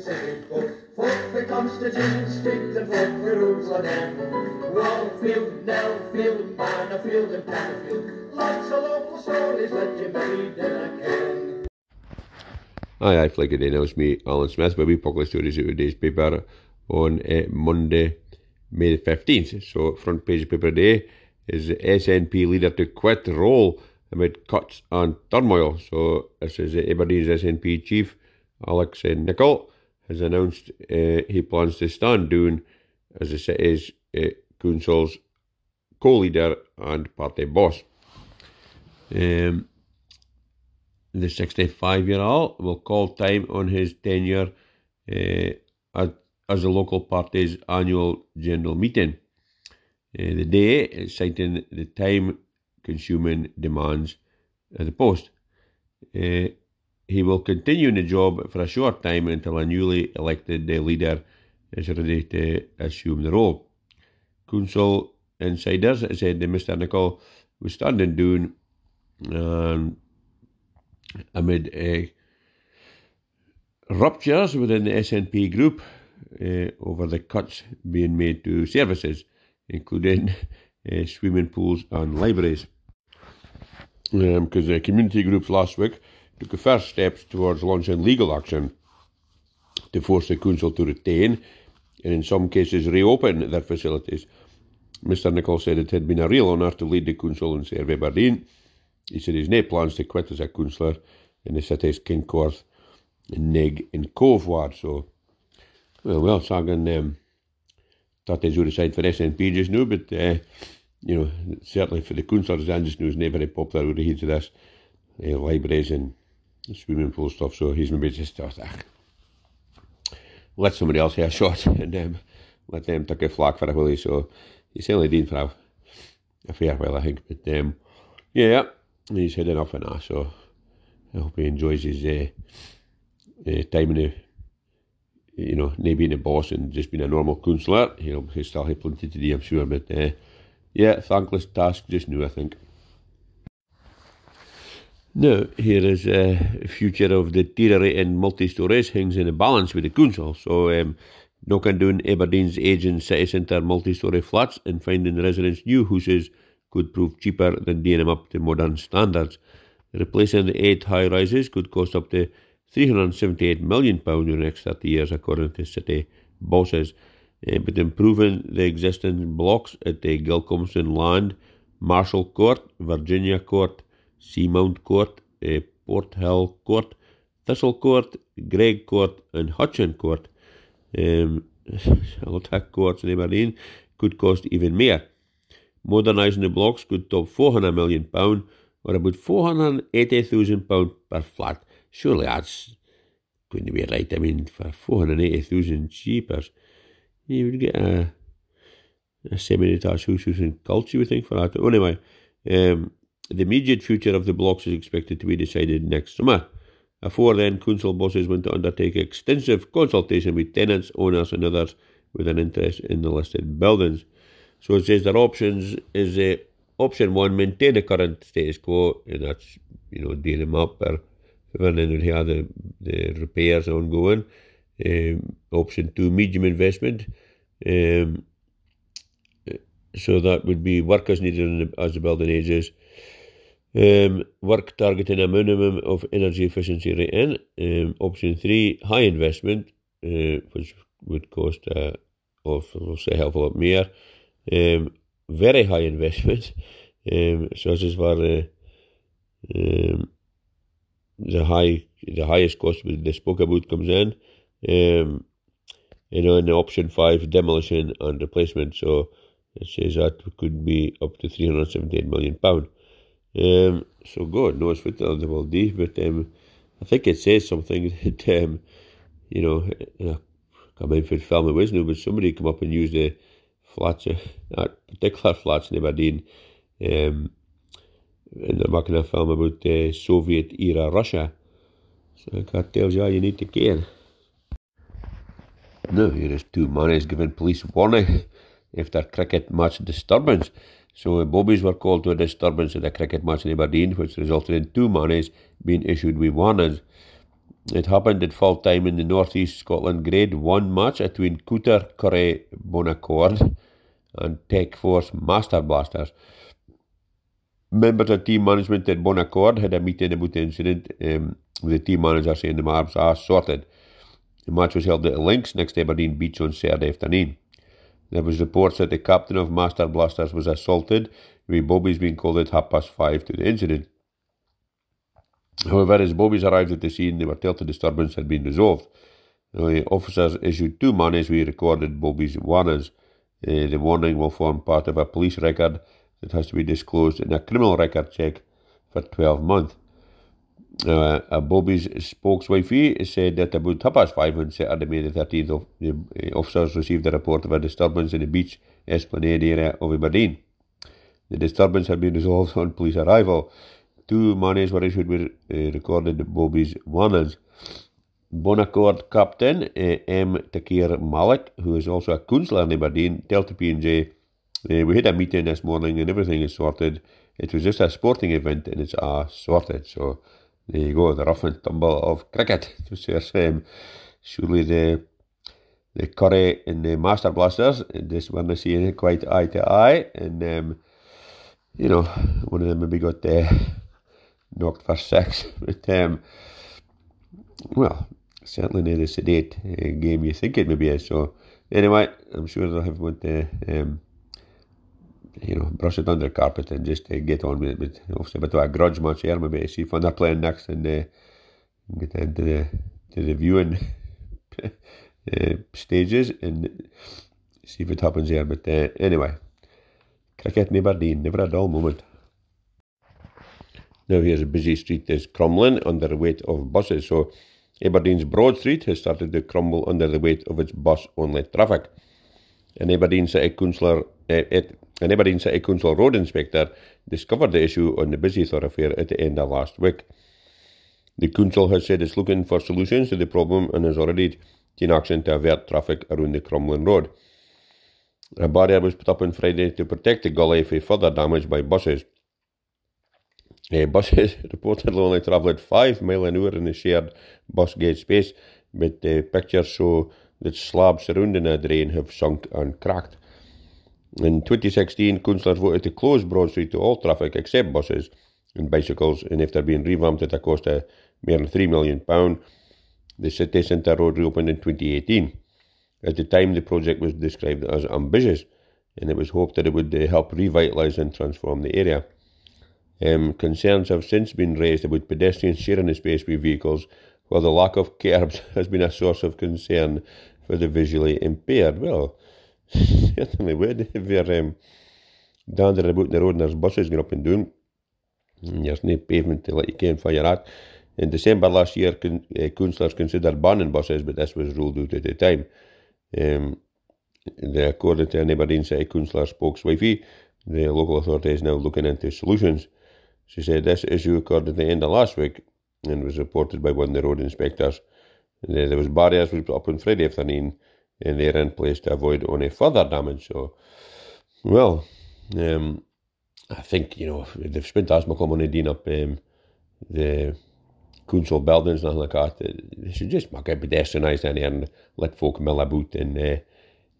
city folk. Folk for Street and folk for Jerusalem. Wallfield, Nellfield, and. Lots of local stories never can. It now, it's me, Alan Smith, where we publish stories out of today's paper on uh, Monday, May the 15th. So, front page paper today is the SNP leader to quit role amid cuts and turmoil. So, this is Aberdeen's SNP chief, Alex uh, Nicoll, has announced uh, he plans to stand down as the city's uh, council's co-leader and party boss. Um, the 65 year old will call time on his tenure uh, at, as the local party's annual general meeting. Uh, the day citing the time consuming demands of the post. Uh, he will continue in the job for a short time until a newly elected uh, leader is ready to assume the role. Council insiders said that Mr. Nicoll was standing down um, amid uh, ruptures within the SNP group uh, over the cuts being made to services, including uh, swimming pools and libraries. Because um, the community groups last week took the first steps towards launching legal action to force the council to retain and in some cases reopen their facilities. Mr Nicoll said it had been a real honour to lead the council and serve Aberdeen. He said he's no plans to quit as a councillor in the city's Kincorth, Nigg and Cove ward. So, well, well, sagen um, that is the side for SNP just now, but uh, you know, certainly for the councillors and just now is never very popular with the heat of this uh, libraries and swimming pool stuff. So he's maybe just thought, let somebody else have a shot and um, let them take a flag for a while. So he's certainly doing for a, a fair while, I think. But um, yeah, he's heading off and. So I hope he enjoys his uh, uh, time in the, you know, not being a boss and just being a normal councillor. He'll, he'll still have plenty to do, I'm sure. But uh, yeah, thankless task just now, I think. Now, here is a uh, future of the deteriorating multi-stories hangs in a balance with the council. So, um, knocking down Aberdeen's aging city centre multi-story flats and finding residents new houses could prove cheaper than doing them up to modern standards. Replacing the eight high rises could cost up to £378 million in the next 30 years, according to city bosses. Uh, but improving the existing blocks at the Gilcomston Land, Marshall Court, Virginia Court, Seamount Court, uh, Port Hill Court, Thistle Court, Greig Court, and Hutcheon Court, um, attack courts in Aberdeen, could cost even more. Modernising the blocks could top £400 million, or about £480,000 per flat. Surely that's going to be right. I mean, for 480,000 cheapers, you would get a, a semi-detached house in Culture, you would think, for that. Anyway, um, the immediate future of the blocks is expected to be decided next summer. Before then, council bosses want to undertake extensive consultation with tenants, owners, and others with an interest in the listed buildings. So it says their options is uh, option one, maintain the current status quo, and that's you know deal them up or then have the, the repairs ongoing. Um, option two, medium investment. Um, so that would be workers needed as the building ages. Um, work targeting a minimum of energy efficiency rating. Um, option three, high investment, uh, which would cost uh, of, say, a hell of a lot more. Um, very high investment, um, such as for uh, um, the high, the highest cost with the spoke about comes in. Um, you know, in option five, demolition and replacement. So it says that could be up to three hundred seventy-eight million pound. Um, so God knows what the will do, but um, I think it says something that um, you know, uh, come in for film it was no, but somebody come up and use the flats, uh, that particular flats in Aberdeen, um, and they're making a film about the Soviet era Russia. So that tells you how you need to care. Now here is two men is giving police warning after cricket match disturbance. So bobbies were called to a disturbance at a cricket match in Aberdeen, which resulted in two monies being issued with warnings. It happened at full time in the North East Scotland Grade 1 match between Cooter Curry Bonaccord and Tech Force Master Blasters. Members of team management at Bonaccord had a meeting about the incident um, with the team manager saying the matters are sorted. The match was held at Links next to Aberdeen Beach on Saturday afternoon. There was reports that the captain of Master Blasters was assaulted, with Bobby's being called at half past five to the incident. However, as Bobbies arrived at the scene, they were told the disturbance had been resolved. The officers issued two monies we recorded Bobby's warnings. Uh, the warning will form part of a police record that has to be disclosed in a criminal record check for 12 months. Uh, Bobby's spokeswife said that about half past five on Saturday, May the 13th, the uh, officers received a report of a disturbance in the beach esplanade area of Aberdeen. The disturbance had been resolved on police arrival. Two monies were issued with uh, recorded Bobby's warnings. Bonaccord captain uh, M. Tauqeer Malik, who is also a councillor in Aberdeen, told the P&J, uh, we had a meeting this morning and everything is sorted. It was just a sporting event and it's uh, sorted. So there you go, the rough and tumble of cricket. um, surely the the Curry and the Master Blasters, this one is seeing quite eye to eye, and um, you know, one of them maybe got uh, knocked for six. But, um, well, certainly not the sedate uh, game you think it maybe is. So, anyway, I'm sure they'll have one to, um, you know, brush it under the carpet and just uh, get on with it. But obviously, a bit of a grudge match here, maybe see if they're playing next and uh, get into the, to the viewing uh, stages and see if it happens here. But uh, anyway, cricket in Aberdeen, never a dull moment. Now here's a busy street is crumbling under the weight of buses. So Aberdeen's Broad Street has started to crumble under the weight of its bus-only traffic. An Aberdeen City Councillor, uh, an Aberdeen City Council road inspector discovered the issue on the busy thoroughfare at the end of last week. The council has said it's looking for solutions to the problem and has already taken action to avert traffic around the crumbling road. A barrier was put up on Friday to protect the gully from further damage by buses. Uh, buses reportedly only travelled 5 mile an hour in the shared bus gate space, but the pictures show that slabs surrounding the drain have sunk and cracked. In 2016, councillors voted to close Broad Street to all traffic except buses and bicycles, and after being revamped at a cost of more than £3 million, the city centre road reopened in 2018. At the time, the project was described as ambitious, and it was hoped that it would uh, help revitalise and transform the area. Um, concerns have since been raised about pedestrians sharing the space with vehicles, while the lack of curbs has been a source of concern for the visually impaired. Well, certainly would if you're um, dandering about the road and there's buses going up and down. And there's no pavement to let you can fire at. In December last year, con- councillors considered banning buses, but this was ruled out at the time. Um, the, according to an Aberdeen City Councillor spokeswife, the local authority is now looking into solutions. She said this issue occurred at the end of last week and was reported by one of the road inspectors. There was barriers put up on Friday afternoon and they're in place to avoid any further damage. So, well, um, I think, you know, they've spent as much money doing up um, the council buildings and like that. They should just make it pedestrianised in here and let folk mill about and uh,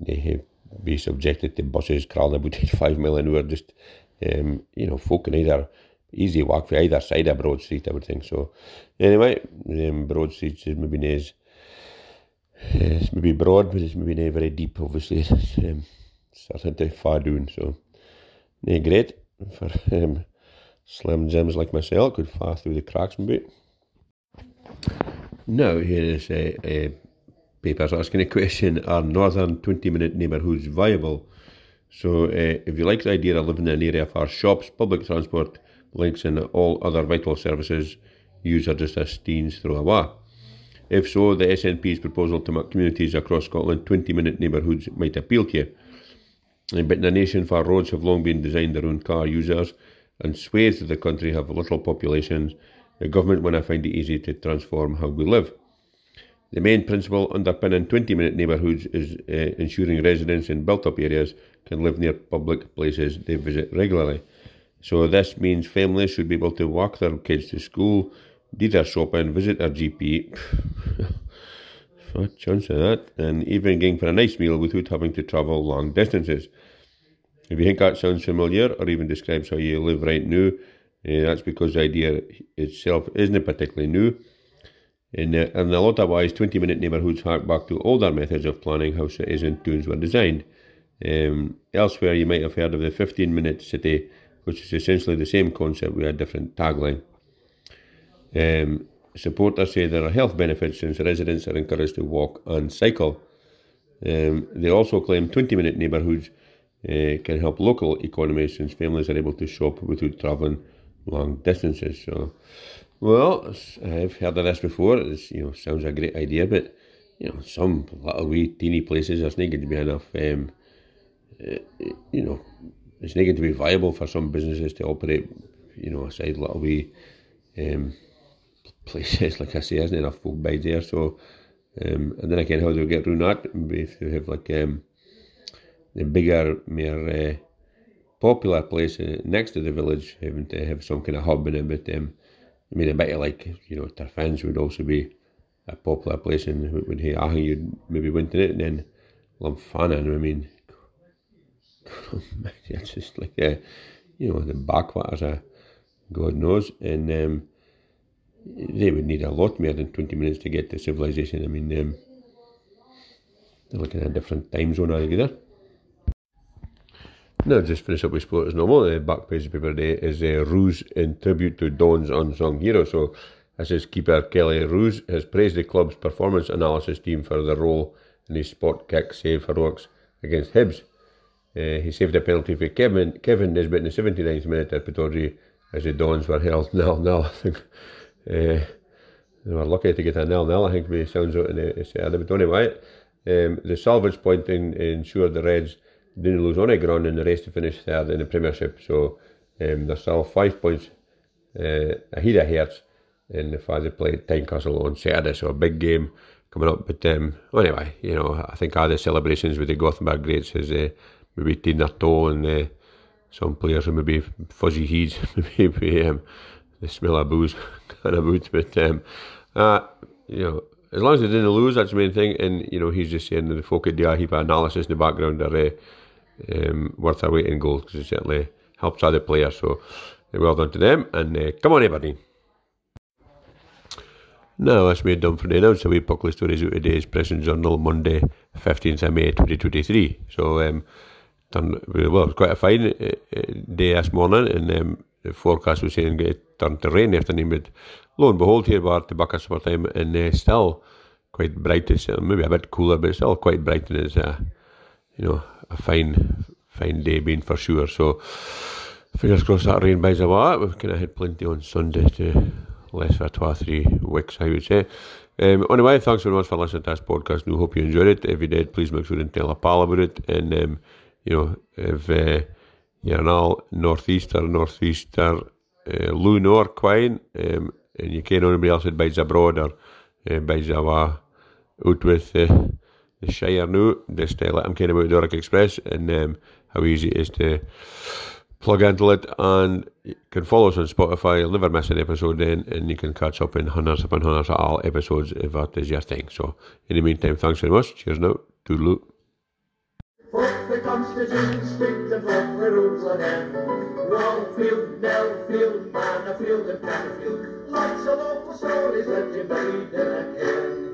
they be subjected to buses crawling about five mile an hour. Just, um, you know, folk can either easy walk for either side of Broad Street, I would think. So, anyway, um, Broad Street is maybe as, it's maybe broad, but it's maybe not very deep, obviously. It's um, starting to far down, so, yeah, great for um, slim gems like myself, could far through the cracks maybe. Now, here is a, a papers asking a question Are northern 20 minute neighbourhoods viable? So, uh, if you like the idea of living in an area for shops, public transport, links and all other vital services use are just a steens throw away. If so, the SNP's proposal to make communities across Scotland 20 minute neighbourhoods might appeal to you. But in a nation far roads have long been designed around car users and swathes of the country have little populations, the government want to find it easy to transform how we live. The main principle underpinning 20 minute neighbourhoods is uh, ensuring residents in built up areas can live near public places they visit regularly. So this means families should be able to walk their kids to school Did our shopping, visit our GP. What chance of that? And even going for a nice meal without having to travel long distances. If you think that sounds familiar or even describes how you live right now, uh, that's because the idea itself isn't particularly new. In, uh, in a lot of ways, 20 minute neighbourhoods hark back to older methods of planning how cities and towns were designed. Um, elsewhere, you might have heard of the 15 minute city, which is essentially the same concept with a different tagline. Um, supporters say there are health benefits since residents are encouraged to walk and cycle. Um, they also claim 20 minute neighbourhoods uh, can help local economies since families are able to shop without travelling long distances. So, well, I've heard of this before. It you know sounds a great idea, but you know some little wee teeny places there's not going to be enough. Um, uh, you know, it's not going to be viable for some businesses to operate. You know, aside little wee um, places like I say, isn't enough folk by there. So, um, and then again, how do we get around that? If you have like um, the bigger, more uh, popular place uh, next to the village, having to have some kind of hub in it. But um, I mean, a bit like you know, Tarfans would also be a popular place, and would hey, I think you'd maybe went to it, and then Lumphanan. I mean, it's just like uh, you know the backwaters, uh, God knows, and um, they would need a lot more than twenty minutes to get to civilization. I mean, um, they're looking at a different time zone altogether. Now, just finish up with sport as normal. The back page of paper today is a uh, Roos in tribute to Don's unsung hero. So, this is keeper Kelle Roos has praised the club's performance analysis team for their role in the spot kick save heroics against Hibs. Uh, he saved a penalty for Kevin Kevin Nisbet in the 79th minute at Pittodrie as the Dons were held nil nil. They were lucky to get a nil nil. I think the sounds out in the Saturday, but anyway, um, the salvage point in, ensured the Reds didn't lose on a ground and the race to finish third in the Premiership. So um, they're still five points uh, ahead of Hearts and the father played Tynecastle on Saturday, so a big game coming up. But um, anyway, you know, I think all the celebrations with the Gothenburg greats has uh, maybe taken their toll and uh, some players are maybe fuzzy heads, maybe um, the smell of booze kind of boots. But um, uh, you know, as long as they didn't lose, that's the main thing. And you know, he's just saying the folk at the heap analysis in the background are uh, um, worth their weight in gold because it certainly helps other players. So well done to them. And uh, come on, everybody. Now, that's me done for the announcement. We public stories out today's Press and Journal Monday, 15th of May 2023. So, um, done, really well, it was quite a fine uh, uh, day this morning, and um, forecast saying it turned to rain afternoon, but lo and behold, here we are at the Bucket summertime, and uh, still quite bright. It's uh, maybe a bit cooler, but still quite bright, and it's, uh, you know, a fine, fine day being for sure. So fingers crossed that rain buys a lot. We've kind of had plenty on Sunday to less for two or three weeks, I would say. Um, anyway, thanks very much for listening to this podcast. We hope you enjoyed it. If you did, please make sure and tell a pal about it. And um, you know, if uh, you're all northeaster, northeaster, uh, Lou Nor Quine, um, and you can't anybody else buys abroad or uh, a uh, out with uh, the Shire now, just uh, let them kind about Doric Express and um, how easy it is to plug into it and you can follow us on Spotify, you'll never miss an episode then and you can catch up in hundreds upon hundreds of all episodes if that is your thing. So in the meantime, thanks very much. Cheers now. Toodaloo. Constitution, stick the vote for rules again. Wallfield, Nellfield, Mannofield and Canterfield. Lots of local stories that you made in a care.